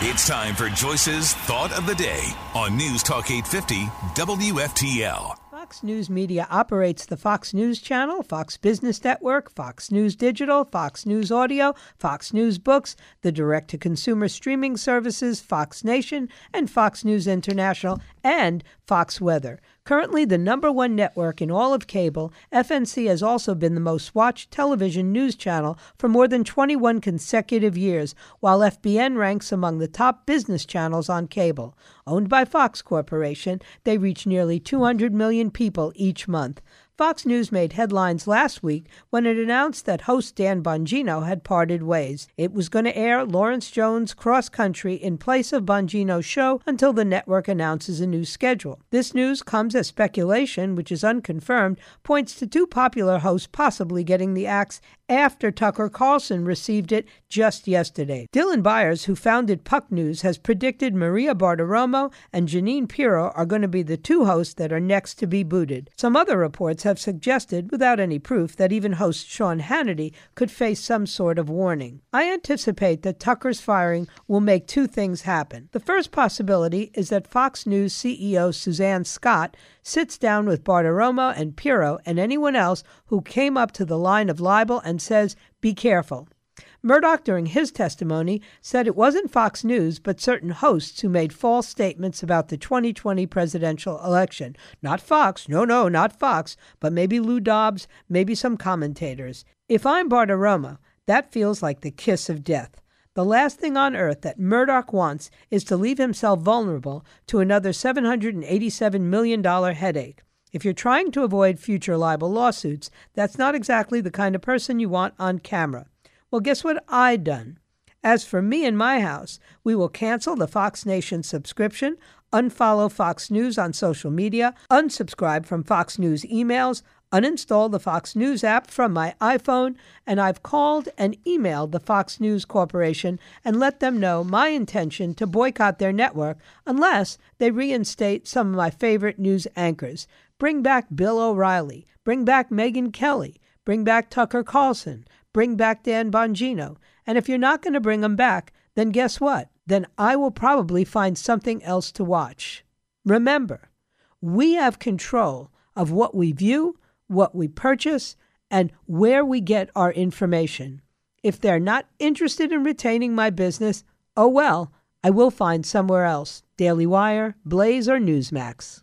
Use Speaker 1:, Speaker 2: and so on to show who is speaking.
Speaker 1: It's time for Joyce's Thought of the Day on News Talk 850 WFTL.
Speaker 2: Fox News Media operates the Fox News Channel, Fox Business Network, Fox News Digital, Fox News Audio, Fox News Books, the direct to consumer streaming services, Fox Nation, and Fox News International, and Fox Weather. Currently the number one network in all of cable, FNC has also been the most watched television news channel for more than 21 consecutive years, while FBN ranks among the top business channels on cable. Owned by Fox Corporation, they reach nearly 200 million people each month. Fox News made headlines last week when it announced that host Dan Bongino had parted ways. It was going to air Lawrence Jones' Cross Country in place of Bongino's show until the network announces a new schedule. This news comes as speculation, which is unconfirmed, points to two popular hosts possibly getting the axe after Tucker Carlson received it just yesterday. Dylan Byers, who founded Puck News, has predicted Maria Bartiromo and Jeanine Pirro are going to be the two hosts that are next to be booted. Some other reports have suggested, without any proof, that even host Sean Hannity could face some sort of warning. I anticipate that Tucker's firing will make two things happen. The first possibility is that Fox News CEO Suzanne Scott sits down with Bartiromo and Pirro and anyone else who came up to the line of libel and says, Be careful. Murdoch, during his testimony, said it wasn't Fox News, but certain hosts who made false statements about the 2020 presidential election. Not Fox, no, no, not Fox, but maybe Lou Dobbs, maybe some commentators. If I'm Bartiromo, that feels like the kiss of death. The last thing on earth that Murdoch wants is to leave himself vulnerable to another $787 million headache. If you're trying to avoid future libel lawsuits, that's not exactly the kind of person you want on camera. Well, guess what I done? As for me and my house, we will cancel the Fox Nation subscription, unfollow Fox News on social media, unsubscribe from Fox News emails, uninstall the Fox News app from my iPhone, and I've called and emailed the Fox News Corporation and let them know my intention to boycott their network unless they reinstate some of my favorite news anchors. Bring back Bill O'Reilly, bring back Megyn Kelly, bring back Tucker Carlson, bring back Dan Bongino. And if you're not going to bring them back, then guess what? Then I will probably find something else to watch. Remember, we have control of what we view what we purchase, and where we get our information. If they're not interested in retaining my business, oh well, I will find somewhere else. Daily Wire, Blaze, or Newsmax.